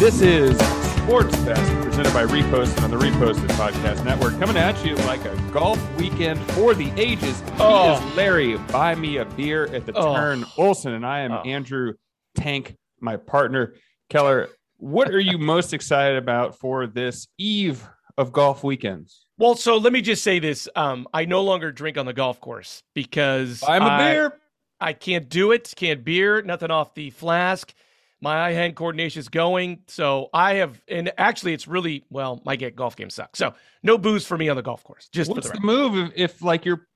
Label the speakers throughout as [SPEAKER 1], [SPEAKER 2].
[SPEAKER 1] This is Sports Fest presented by Reposted on the Reposted Podcast Network. Coming at you like a golf weekend for the ages. He
[SPEAKER 2] Oh.
[SPEAKER 1] is Larry. Buy me a beer at the
[SPEAKER 2] Oh.
[SPEAKER 1] turn. Olson and I am
[SPEAKER 2] Oh.
[SPEAKER 1] Andrew Tank, my partner. Keller, what are you most excited about for this eve of golf weekends?
[SPEAKER 2] Well, so let me just say this. Um, I no longer drink on the golf course because
[SPEAKER 1] I'm a
[SPEAKER 2] I,
[SPEAKER 1] beer.
[SPEAKER 2] I can't do it. Can't beer, nothing off the flask. My eye hand coordination is going. So I have, and actually, it's really, well, my get golf game sucks. So no booze for me on the golf course, just
[SPEAKER 1] What's the
[SPEAKER 2] the
[SPEAKER 1] move if, if like you're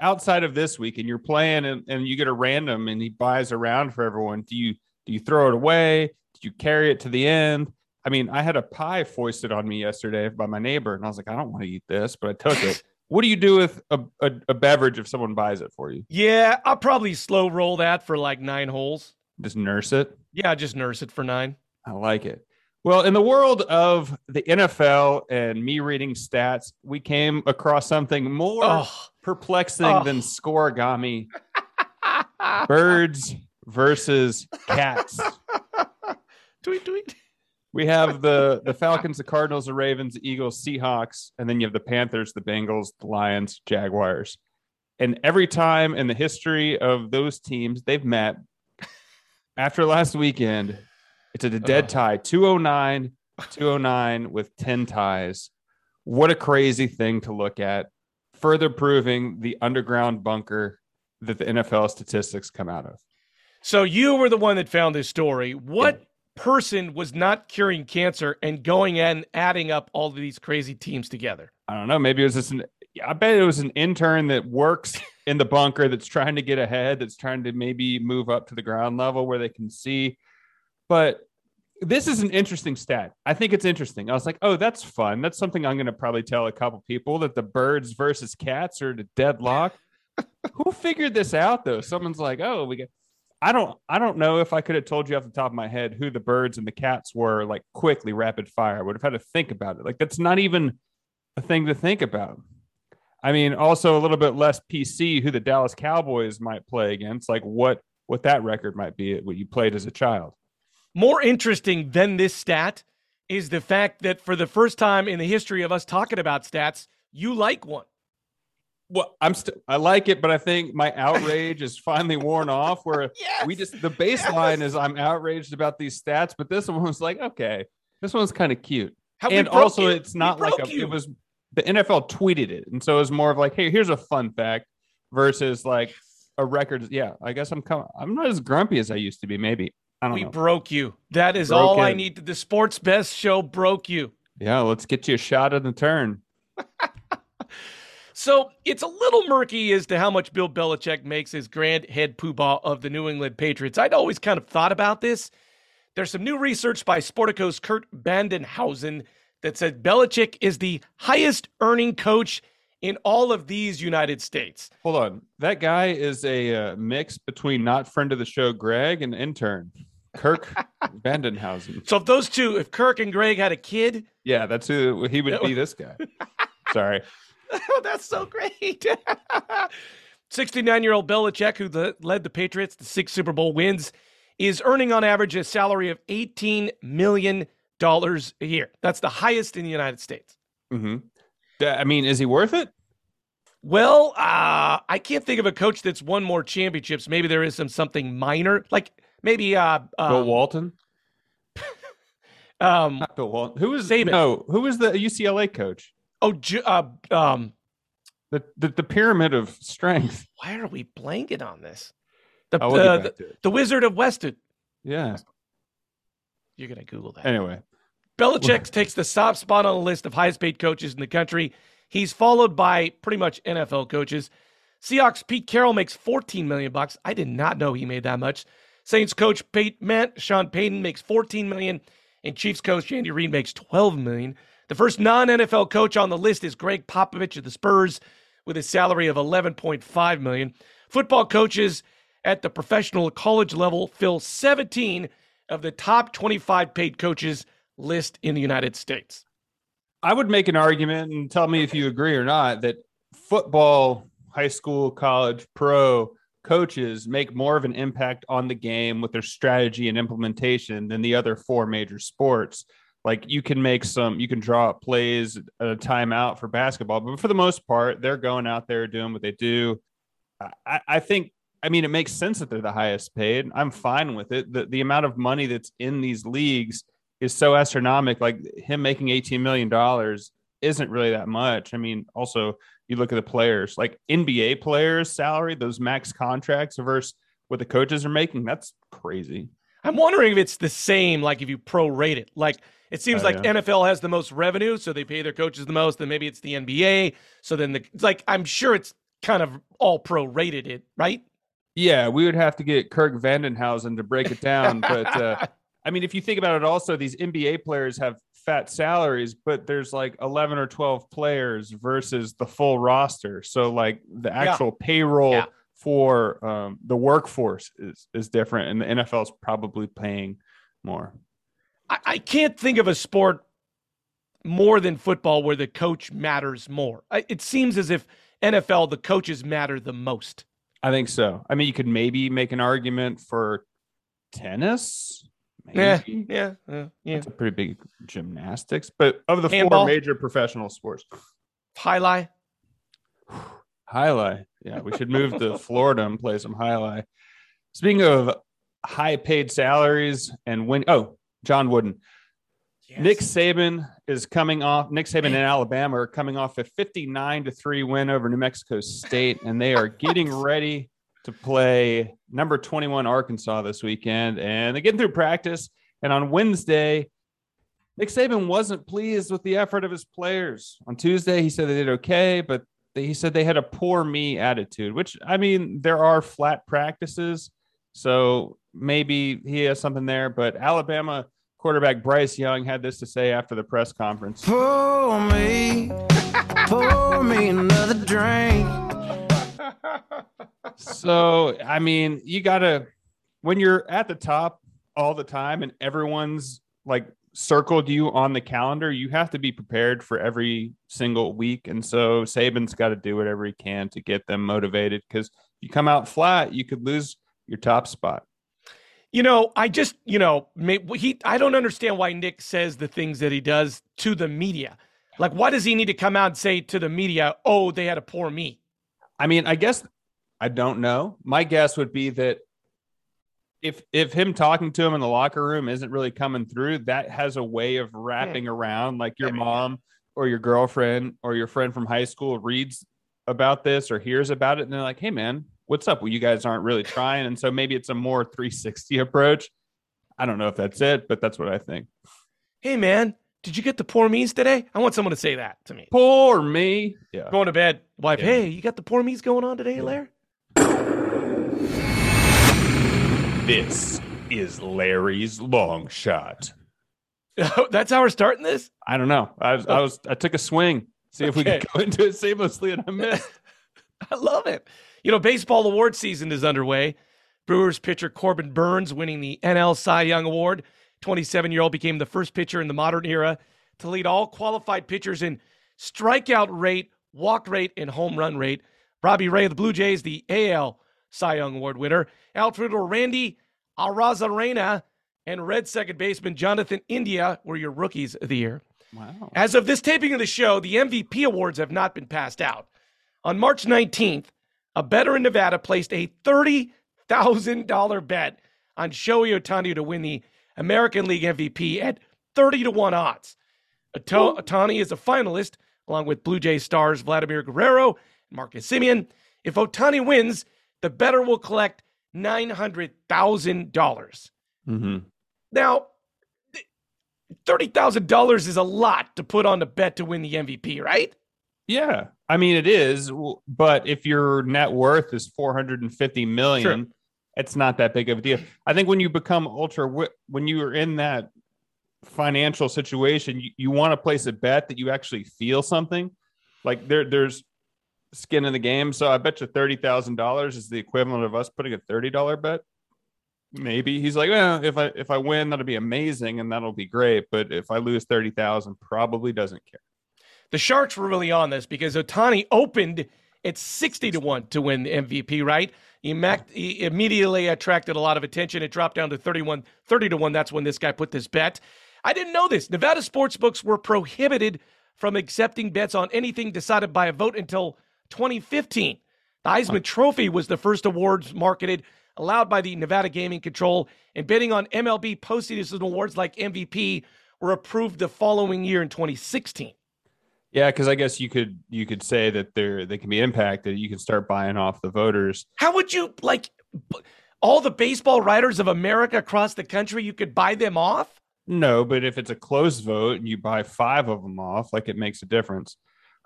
[SPEAKER 1] outside of this week and you're playing and, and you get a random and he buys a round for everyone? Do you do you throw it away? Do you carry it to the end? I mean, I had a pie foisted on me yesterday by my neighbor, and I was like, I don't want to eat this, but I took it. what do you do with a, a, a beverage if someone buys it for you?
[SPEAKER 2] Yeah, I'll probably slow roll that for like nine holes.
[SPEAKER 1] Just nurse it.
[SPEAKER 2] Yeah, just nurse it for nine.
[SPEAKER 1] I like it. Well, in the world of the NFL and me reading stats, we came across something more
[SPEAKER 2] Oh,
[SPEAKER 1] perplexing
[SPEAKER 2] Oh.
[SPEAKER 1] than scorigami. Birds versus cats.
[SPEAKER 2] tweet, tweet.
[SPEAKER 1] We have the the Falcons, the Cardinals, the Ravens, the Eagles, Seahawks, and then you have the Panthers, the Bengals, the Lions, Jaguars. And every time in the history of those teams they've met after last weekend, it's a dead
[SPEAKER 2] Ugh.
[SPEAKER 1] tie 209, 209 with 10 ties. What a crazy thing to look at. Further proving the underground bunker that the NFL statistics come out of.
[SPEAKER 2] So you were the one that found this story. What person was not curing cancer and going and adding up all of these crazy teams together?
[SPEAKER 1] I don't know. Maybe it was just an. I bet it was an intern that works in the bunker that's trying to get ahead, that's trying to maybe move up to the ground level where they can see. But this is an interesting stat. I think it's interesting. I was like, oh, that's fun. That's something I'm going to probably tell a couple people that the birds versus cats are to deadlock. Who figured this out though? Someone's like, oh, we get. I don't. I don't know if I could have told you off the top of my head who the birds and the cats were. Like quickly, rapid fire. I would have had to think about it. Like that's not even a thing to think about. I mean, also a little bit less PC who the Dallas Cowboys might play against, like what what that record might be what you played as a child.
[SPEAKER 2] More interesting than this stat is the fact that for the first time in the history of us talking about stats, you like one.
[SPEAKER 1] Well, I'm still I like it, but I think my outrage is finally worn off. Where
[SPEAKER 2] Yes.
[SPEAKER 1] we just the baseline
[SPEAKER 2] Yes.
[SPEAKER 1] is I'm outraged about these stats, but this one was like, okay, this one's kind of cute.
[SPEAKER 2] How
[SPEAKER 1] and also
[SPEAKER 2] you.
[SPEAKER 1] it's not like a, it was the NFL tweeted it, and so it was more of like, hey, here's a fun fact versus like a record. Yeah, I guess I'm coming. I'm not as grumpy as I used to be. Maybe I don't know.
[SPEAKER 2] we
[SPEAKER 1] know.
[SPEAKER 2] broke you. That is
[SPEAKER 1] Broke
[SPEAKER 2] all I need. The sports best show broke you.
[SPEAKER 1] yeah, let's get you a shot in the turn.
[SPEAKER 2] So it's a little murky as to how much Bill Belichick makes as grand head poobah of the New England Patriots. I'd always kind of thought about this. There's some new research by Sportico's Kurt Badenhausen that said Belichick is the highest earning coach in all of these United States.
[SPEAKER 1] Hold on, that guy is a uh, mix between not friend of the show Greg and intern Kirk Vandenhausen.
[SPEAKER 2] So if those two, if Kirk and Greg had a kid,
[SPEAKER 1] Yeah, that's who he would be. This guy. Sorry.
[SPEAKER 2] Oh, that's so great. 69 year old Belichick, who the, led the Patriots to six Super Bowl wins, is earning on average a salary of $18 million a year. That's the highest in the United States.
[SPEAKER 1] hmm I mean, is he worth it?
[SPEAKER 2] Well, uh, I can't think of a coach that's won more championships. Maybe there is some something minor, like maybe uh,
[SPEAKER 1] Bill
[SPEAKER 2] um,
[SPEAKER 1] Walton.
[SPEAKER 2] um,
[SPEAKER 1] Not Bill Walton. Who was
[SPEAKER 2] Saban.
[SPEAKER 1] no? Who was the UCLA coach?
[SPEAKER 2] oh, Ju- uh, um,
[SPEAKER 1] The, the the pyramid of strength.
[SPEAKER 2] why are we blanking on this? The, uh, the, the Wizard of Westwood.
[SPEAKER 1] Yeah.
[SPEAKER 2] You're gonna Google that.
[SPEAKER 1] Anyway,
[SPEAKER 2] Belichick takes the top spot on the list of highest paid coaches in the country. He's followed by pretty much NFL coaches. Seahawks Pete Carroll makes 14 million bucks. I did not know he made that much. Saints coach Pete Matt Sean Payton makes 14 million, and Chiefs coach Andy Reid makes 12 million. The first non-NFL coach on the list is Gregg Popovich of the Spurs with a salary of 11.5 million. Football coaches at the professional college level fill 17 of the top 25 paid coaches list in the United States.
[SPEAKER 1] I would make an argument and tell me if you agree or not that football, high school, college, pro coaches make more of an impact on the game with their strategy and implementation than the other four major sports. Like you can make some, you can draw up plays at a timeout for basketball, but for the most part, they're going out there doing what they do. I, I think, I mean, it makes sense that they're the highest paid. I'm fine with it. The, the amount of money that's in these leagues is so astronomical. Like him making $18 million isn't really that much. I mean, also you look at the players, like NBA players' salary, those max contracts versus what the coaches are making. That's crazy.
[SPEAKER 2] I'm wondering if it's the same, like if you prorate it. Like it seems oh, like yeah. NFL has the most revenue, so they pay their coaches the most. Then maybe it's the NBA. So then the it's like I'm sure it's kind of all prorated it, right?
[SPEAKER 1] Yeah, we would have to get Kirk Vandenhausen to break it down, but uh, I mean, if you think about it, also these NBA players have fat salaries, but there's like 11 or 12 players versus the full roster. So like the actual yeah. payroll yeah. for um, the workforce is is different, and the NFL is probably paying more.
[SPEAKER 2] I, I, can't think of a sport more than football where the coach matters more. I, it seems as if NFL the coaches matter the most.
[SPEAKER 1] I think so. I mean, you could maybe make an argument for tennis
[SPEAKER 2] yeah, yeah, yeah, yeah.
[SPEAKER 1] That's a pretty big gymnastics. But of the Handball. four major professional sports,
[SPEAKER 2] jai
[SPEAKER 1] alai, jai alai. Yeah, we should move to Florida and play some jai alai. Speaking of high paid salaries and when, oh, John Wooden. Yes. Nick Saban is coming off. Nick Saban in Alabama are coming off a 59 to 3 win over New Mexico State, and they are getting ready to play number 21 Arkansas this weekend. And they get through practice. And on Wednesday, Nick Saban wasn't pleased with the effort of his players. On Tuesday, he said they did okay, but he said they had a poor me attitude, which I mean, there are flat practices. So maybe he has something there. But Alabama quarterback Bryce Young had this to say after the press conference. Pour me, pour me another drink so I mean, you gotta when you're at the top all the time and everyone's like circled you on the calendar, you have to be prepared for every single week. And so Saban's got to do whatever he can to get them motivated because you come out flat, you could lose your top spot.
[SPEAKER 2] You know, I just, you know, he I don't understand why Nick says the things that he does to the media. Like, why does he need to come out and say to the media, "Oh, they had a poor me"?
[SPEAKER 1] I mean, I guess I don't know. My guess would be that if if him talking to him in the locker room isn't really coming through, that has a way of wrapping mm. around like your mom or your girlfriend or your friend from high school reads about this or hears about it and they're like, "Hey man, what's up? Well, you guys aren't really trying." And so maybe it's a more 360 approach. I don't know if that's it, but that's what I think.
[SPEAKER 2] Hey man, did you get the poor me's today? I want someone to say that to me.
[SPEAKER 1] Poor me.
[SPEAKER 2] Yeah. Going to bed. Wife, yeah. hey, you got the poor me's going on today, yeah. Lair?
[SPEAKER 1] This is Larry's long shot.
[SPEAKER 2] That's how we're starting this.
[SPEAKER 1] I don't know. I was, I was, I took a swing, see if okay. we could go into it seamlessly, and I missed.
[SPEAKER 2] I love it. You know, baseball award season is underway. Brewers pitcher Corbin Burnes winning the NL Cy Young Award. 27 year old became the first pitcher in the modern era to lead all qualified pitchers in strikeout rate, walk rate, and home run rate. Robbie Ray of the Blue Jays, the AL Cy Young Award winner. Outfielder Randy Arozarena and Red second baseman Jonathan India were your rookies of the year. Wow. As of this taping of the show, the MVP awards have not been passed out. On March 19th, a bettor in Nevada placed a $30,000 bet on Shohei Ohtani to win the American League MVP at 30 to 1 odds. Ohtani is a finalist along with Blue Jay stars Vladimir Guerrero Marcus Semien. If Ohtani wins, the bettor will collect $900,000. Mm-hmm. Now, $30,000 is a lot to put on the bet to win the MVP, right?
[SPEAKER 1] Yeah. I mean, it is. But if your net worth is 450 million, sure. it's not that big of a deal. I think when you become ultra, when you are in that financial situation, you, you want to place a bet that you actually feel something. Like there, there's skin in the game. So I bet you thirty thousand dollars is the equivalent of us putting a thirty dollar bet. Maybe he's like, well, if I if I win, that'll be amazing and that'll be great. But if I lose thirty thousand, probably doesn't care.
[SPEAKER 2] The Sharks were really on this because Ohtani opened at 60 to 1 to win the MVP, right? He, mac- he immediately attracted a lot of attention. It dropped down to 31, 30 to 1. That's when this guy put this bet. I didn't know this. Nevada sports books were prohibited from accepting bets on anything decided by a vote until 2015. The Heisman Trophy was the first awards marketed allowed by the Nevada Gaming Control, and betting on MLB postseason awards like MVP were approved the following year in 2016.
[SPEAKER 1] Yeah, because I guess you could you could say that they're they can be impacted. You can start buying off the voters.
[SPEAKER 2] How would you like all the baseball writers of America across the country? You could buy them off.
[SPEAKER 1] No, but if it's a closed vote and you buy five of them off, like it makes a difference.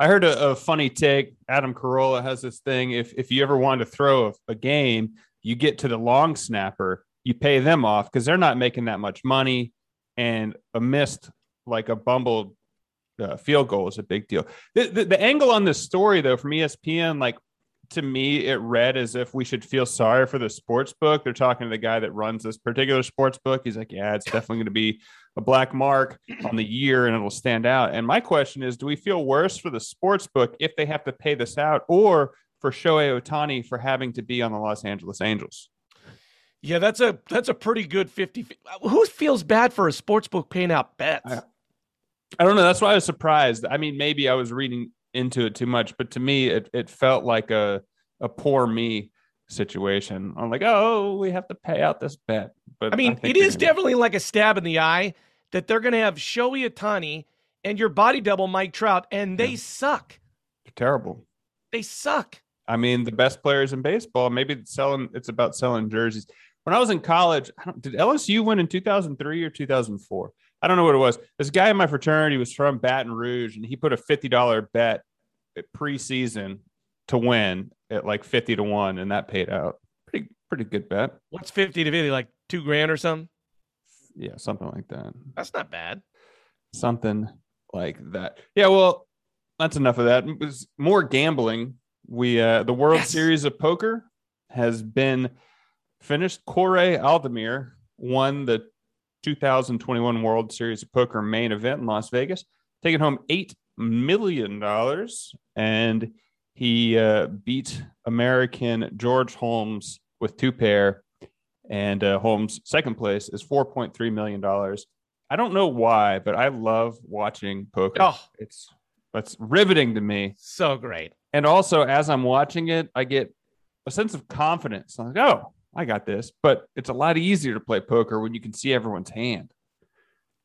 [SPEAKER 1] I heard a, a funny take. Adam Carolla has this thing. If if you ever want to throw a, a game, you get to the long snapper, you pay them off because they're not making that much money, and a missed like a bumbled uh, field goal is a big deal. The, the, the angle on this story, though, from ESPN, like to me, it read as if we should feel sorry for the sports book. They're talking to the guy that runs this particular sports book. He's like, yeah, it's definitely going to be a black mark on the year and it'll stand out. And my question is, do we feel worse for the sports book if they have to pay this out or for Shohei Ohtani for having to be on the Los Angeles Angels?
[SPEAKER 2] Yeah, that's a that's a pretty good 50. Who feels bad for a sports book paying out bets?
[SPEAKER 1] I, I don't know. That's why I was surprised. I mean, maybe I was reading into it too much, but to me, it, it felt like a, a poor me situation. I'm like, oh, we have to pay out this bet. But
[SPEAKER 2] I mean, I it is definitely like a stab in the eye that they're going to have Shohei Ohtani and your body double Mike Trout, and they yeah. suck.
[SPEAKER 1] They're terrible.
[SPEAKER 2] They suck.
[SPEAKER 1] I mean, the best players in baseball. Maybe it's selling. It's about selling jerseys. When I was in college, did LSU win in 2003 or 2004? I don't know what it was. This guy in my fraternity was from Baton Rouge, and he put a fifty dollar bet preseason to win at like fifty to one, and that paid out. Pretty pretty good bet.
[SPEAKER 2] What's fifty to fifty? Like two grand or something?
[SPEAKER 1] Yeah, something like that.
[SPEAKER 2] That's not bad.
[SPEAKER 1] Something like that. Yeah. Well, that's enough of that. It was more gambling. We uh the World yes. Series of Poker has been finished. Koray Aldemir won the 2021 World Series of Poker main event in Las Vegas, taking home $8 million. And he uh, beat American George Holmes with two pair. And uh, Holmes' second place is $4.3 million. I don't know why, but I love watching poker. Oh. It's it's riveting to me.
[SPEAKER 2] So great.
[SPEAKER 1] And also, as I'm watching it, I get a sense of confidence. I'm like, oh, I got this. But it's a lot easier to play poker when you can see everyone's hand.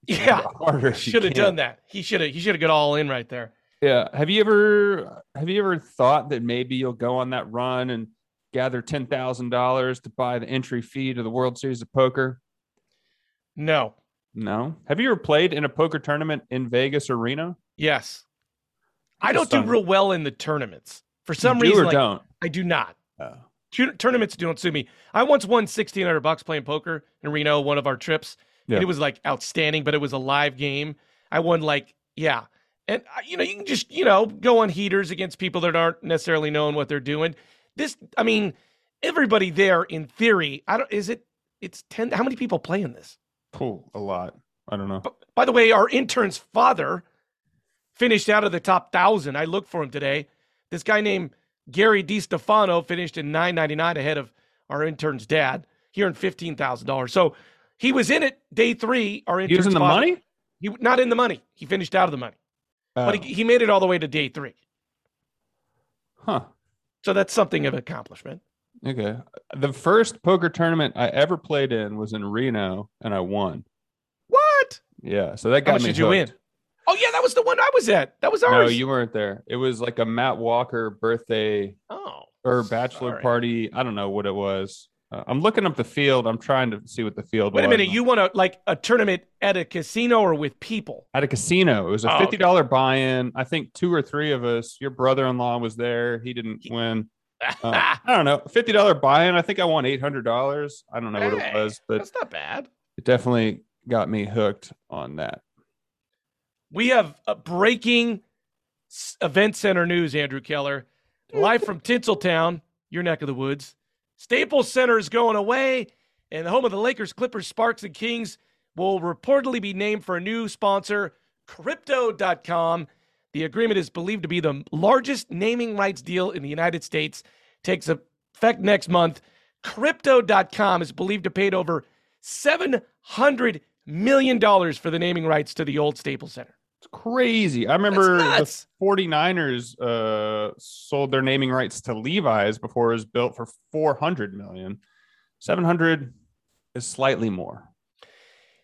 [SPEAKER 2] yeah, should have done that. He should have. He should have got all in right there.
[SPEAKER 1] Yeah. Have you ever have you ever thought that maybe you'll go on that run and gather ten thousand dollars to buy the entry fee to the World Series of Poker?
[SPEAKER 2] No.
[SPEAKER 1] No. Have you ever played in a poker tournament in Vegas or Reno?
[SPEAKER 2] Yes. I don't do real well in the tournaments for some
[SPEAKER 1] you
[SPEAKER 2] reason.
[SPEAKER 1] Like, don't.
[SPEAKER 2] I do not. Oh tournaments don't sue me. I once won 1600 bucks playing poker in Reno, one of our trips. Yeah. it was like outstanding, but it was a live game. I won like, yeah. And uh, you know, you can just, you know, go on heaters against people that aren't necessarily knowing what they're doing. This, I mean, everybody there in theory, I don't, is it, it's 10, how many people play in this?
[SPEAKER 1] Cool. A lot. I don't know.
[SPEAKER 2] by the way, our intern's father finished out of the top thousand. I looked for him today. This guy named Gary DiStefano finished in 999 ahead of our intern's dad. He earned $15,000. So he was in it day three. Our intern's
[SPEAKER 1] he was in the father, money?
[SPEAKER 2] He not in the money. He finished out of the money. Oh. But he, he made it all the way to day three.
[SPEAKER 1] Huh.
[SPEAKER 2] So that's something of an accomplishment.
[SPEAKER 1] Okay. The first poker tournament I ever played in was in Reno and I won.
[SPEAKER 2] What?
[SPEAKER 1] Yeah. So that got
[SPEAKER 2] How much
[SPEAKER 1] me.
[SPEAKER 2] Did you win? Oh yeah, that was the one I was at. That was ours.
[SPEAKER 1] No, you weren't there. It was like a Matt Walker birthday.
[SPEAKER 2] Oh.
[SPEAKER 1] Or bachelor sorry. party. I don't know what it was. Uh, I'm looking up the field. I'm trying to see what the field.
[SPEAKER 2] Wait
[SPEAKER 1] a
[SPEAKER 2] minute. You want to like a tournament at a casino or with people?
[SPEAKER 1] At a casino. It was a oh, fifty dollar okay. buy-in. I think two or three of us. Your brother-in-law was there. He didn't win. Uh, I don't know. Fifty dollar buy-in. I think I won eight hundred dollars. I don't know hey, what it was, but
[SPEAKER 2] that's not bad.
[SPEAKER 1] It definitely got me hooked on that.
[SPEAKER 2] We have breaking event center news, Andrew Keller. Live from Tinseltown, your neck of the woods. Staples Center is going away, and the home of the Lakers, Clippers, Sparks, and Kings will reportedly be named for a new sponsor, Crypto.com. The The agreement is believed to be the largest naming rights deal in the United States. Takes effect next month. Crypto.com is believed to paid over $700 million for the naming rights to the old Staples Center.
[SPEAKER 1] It's crazy. I remember the 49ers uh, sold their naming rights to Levi's before it was built for 400 million. 700 is slightly more.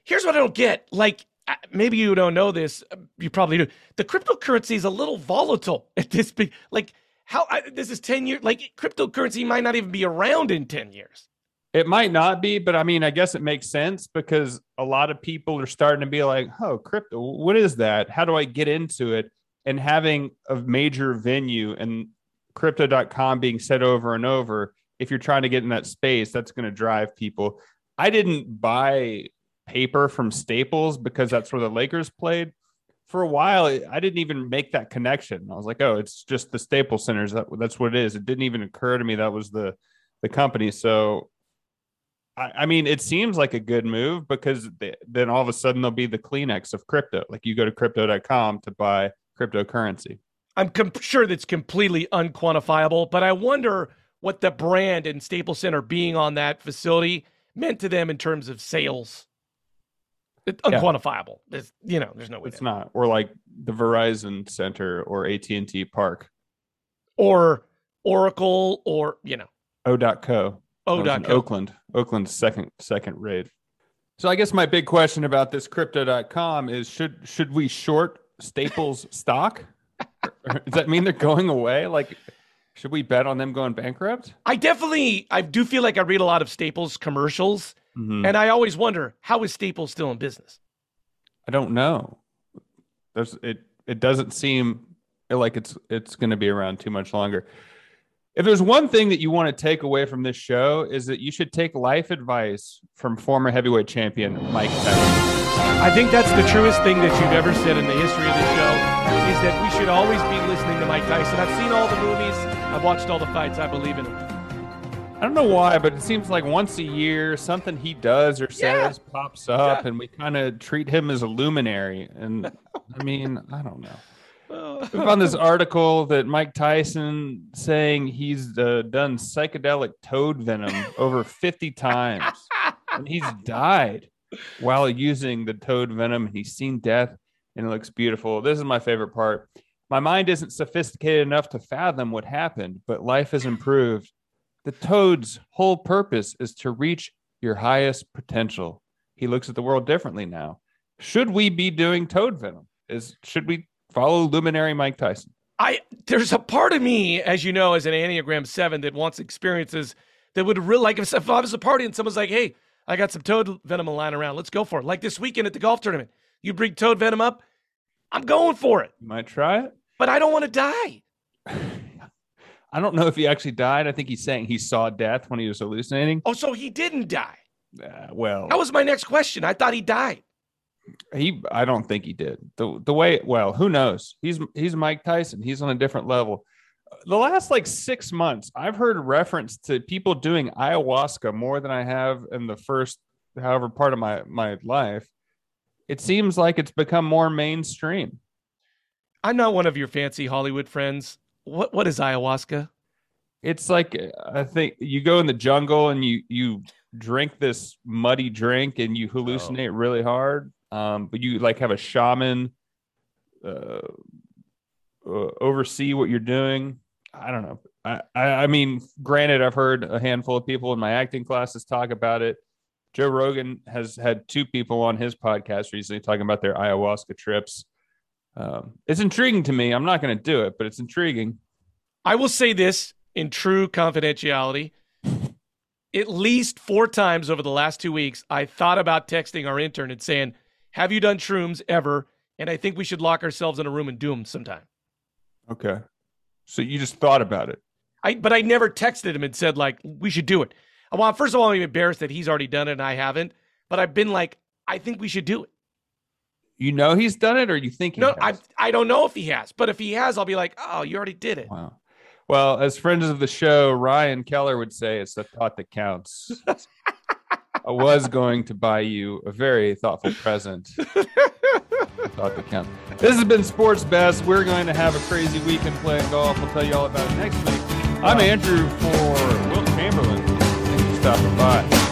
[SPEAKER 2] Here's what I don't get. Like, maybe you don't know this. Uh, you probably do. The cryptocurrency is a little volatile at this big. Like, how I, this is 10 years. Like, cryptocurrency might not even be around in 10 years.
[SPEAKER 1] It might not be, but I mean, I guess it makes sense because a lot of people are starting to be like, oh, crypto, what is that? How do I get into it? And having a major venue and crypto.com being said over and over, if you're trying to get in that space, that's going to drive people. I didn't buy paper from Staples because that's where the Lakers played. For a while, I didn't even make that connection. I was like, oh, it's just the Staples Centers. That, that's what it is. It didn't even occur to me that was the the company. So I, I mean, it seems like a good move because they, then all of a sudden there'll be the Kleenex of crypto. Like you go to crypto.com to buy cryptocurrency.
[SPEAKER 2] I'm com- sure that's completely unquantifiable, but I wonder what the brand and Staples Center being on that facility meant to them in terms of sales. It's unquantifiable. Yeah. It's, you know, there's no way.
[SPEAKER 1] It's not. Or like the Verizon Center or AT and T Park,
[SPEAKER 2] or Oracle, or you know,
[SPEAKER 1] O.co.
[SPEAKER 2] O.co.
[SPEAKER 1] Oakland. Oakland's second second raid. So I guess my big question about this crypto.com is should should we short Staples stock? Does that mean they're going away? Like should we bet on them going bankrupt?
[SPEAKER 2] I definitely I do feel like I read a lot of Staples commercials mm-hmm. and I always wonder how is Staples still in business?
[SPEAKER 1] I don't know. There's it it doesn't seem like it's it's going to be around too much longer. If there's one thing that you want to take away from this show is that you should take life advice from former heavyweight champion Mike Tyson.
[SPEAKER 2] I think that's the truest thing that you've ever said in the history of the show is that we should always be listening to Mike Tyson. I've seen all the movies, I've watched all the fights, I believe in him.
[SPEAKER 1] I don't know why, but it seems like once a year something he does or says yeah. pops up, yeah. and we kind of treat him as a luminary. And I mean, I don't know we found this article that Mike Tyson saying he's uh, done psychedelic toad venom over 50 times and he's died while using the toad venom. He's seen death and it looks beautiful. This is my favorite part. My mind isn't sophisticated enough to fathom what happened, but life has improved. The toad's whole purpose is to reach your highest potential. He looks at the world differently now. Should we be doing toad venom? Is should we Follow luminary Mike Tyson.
[SPEAKER 2] I there's a part of me, as you know, as an Enneagram Seven, that wants experiences that would really like if, if I was a party and someone's like, "Hey, I got some toad venom lying around. Let's go for it." Like this weekend at the golf tournament, you bring toad venom up, I'm going for it.
[SPEAKER 1] You might try it,
[SPEAKER 2] but I don't want to die.
[SPEAKER 1] I don't know if he actually died. I think he's saying he saw death when he was hallucinating.
[SPEAKER 2] Oh, so he didn't die.
[SPEAKER 1] Uh, well,
[SPEAKER 2] that was my next question. I thought he died.
[SPEAKER 1] He, I don't think he did. The the way, well, who knows? He's he's Mike Tyson. He's on a different level. The last like six months, I've heard reference to people doing ayahuasca more than I have in the first, however, part of my my life. It seems like it's become more mainstream.
[SPEAKER 2] I'm not one of your fancy Hollywood friends. What what is ayahuasca?
[SPEAKER 1] It's like I think you go in the jungle and you you drink this muddy drink and you hallucinate oh. really hard um, but you like have a shaman uh, uh, oversee what you're doing. I don't know. I, I, mean, granted, I've heard a handful of people in my acting classes talk about it. Joe Rogan has had two people on his podcast recently talking about their ayahuasca trips. Um, it's intriguing to me. I'm not going to do it, but it's intriguing.
[SPEAKER 2] I will say this in true confidentiality. At least four times over the last two weeks, I thought about texting our intern and saying, have you done shrooms ever? And I think we should lock ourselves in a room and do them sometime.
[SPEAKER 1] Okay. So you just thought about it.
[SPEAKER 2] I but I never texted him and said like we should do it. Well, first of all, I'm embarrassed that he's already done it and I haven't. But I've been like, I think we should do it.
[SPEAKER 1] You know he's done it, or you think
[SPEAKER 2] no? Has? I I don't know if he has, but if he has, I'll be like, oh, you already did it.
[SPEAKER 1] Wow. Well, as friends of the show, Ryan Keller would say, it's the thought that counts. I was going to buy you a very thoughtful present. thought that counts. This has been Sports Best. We're going to have a crazy weekend playing golf. We'll tell you all about it next week. I'm Andrew for Will Chamberlain. Thanks for stopping by.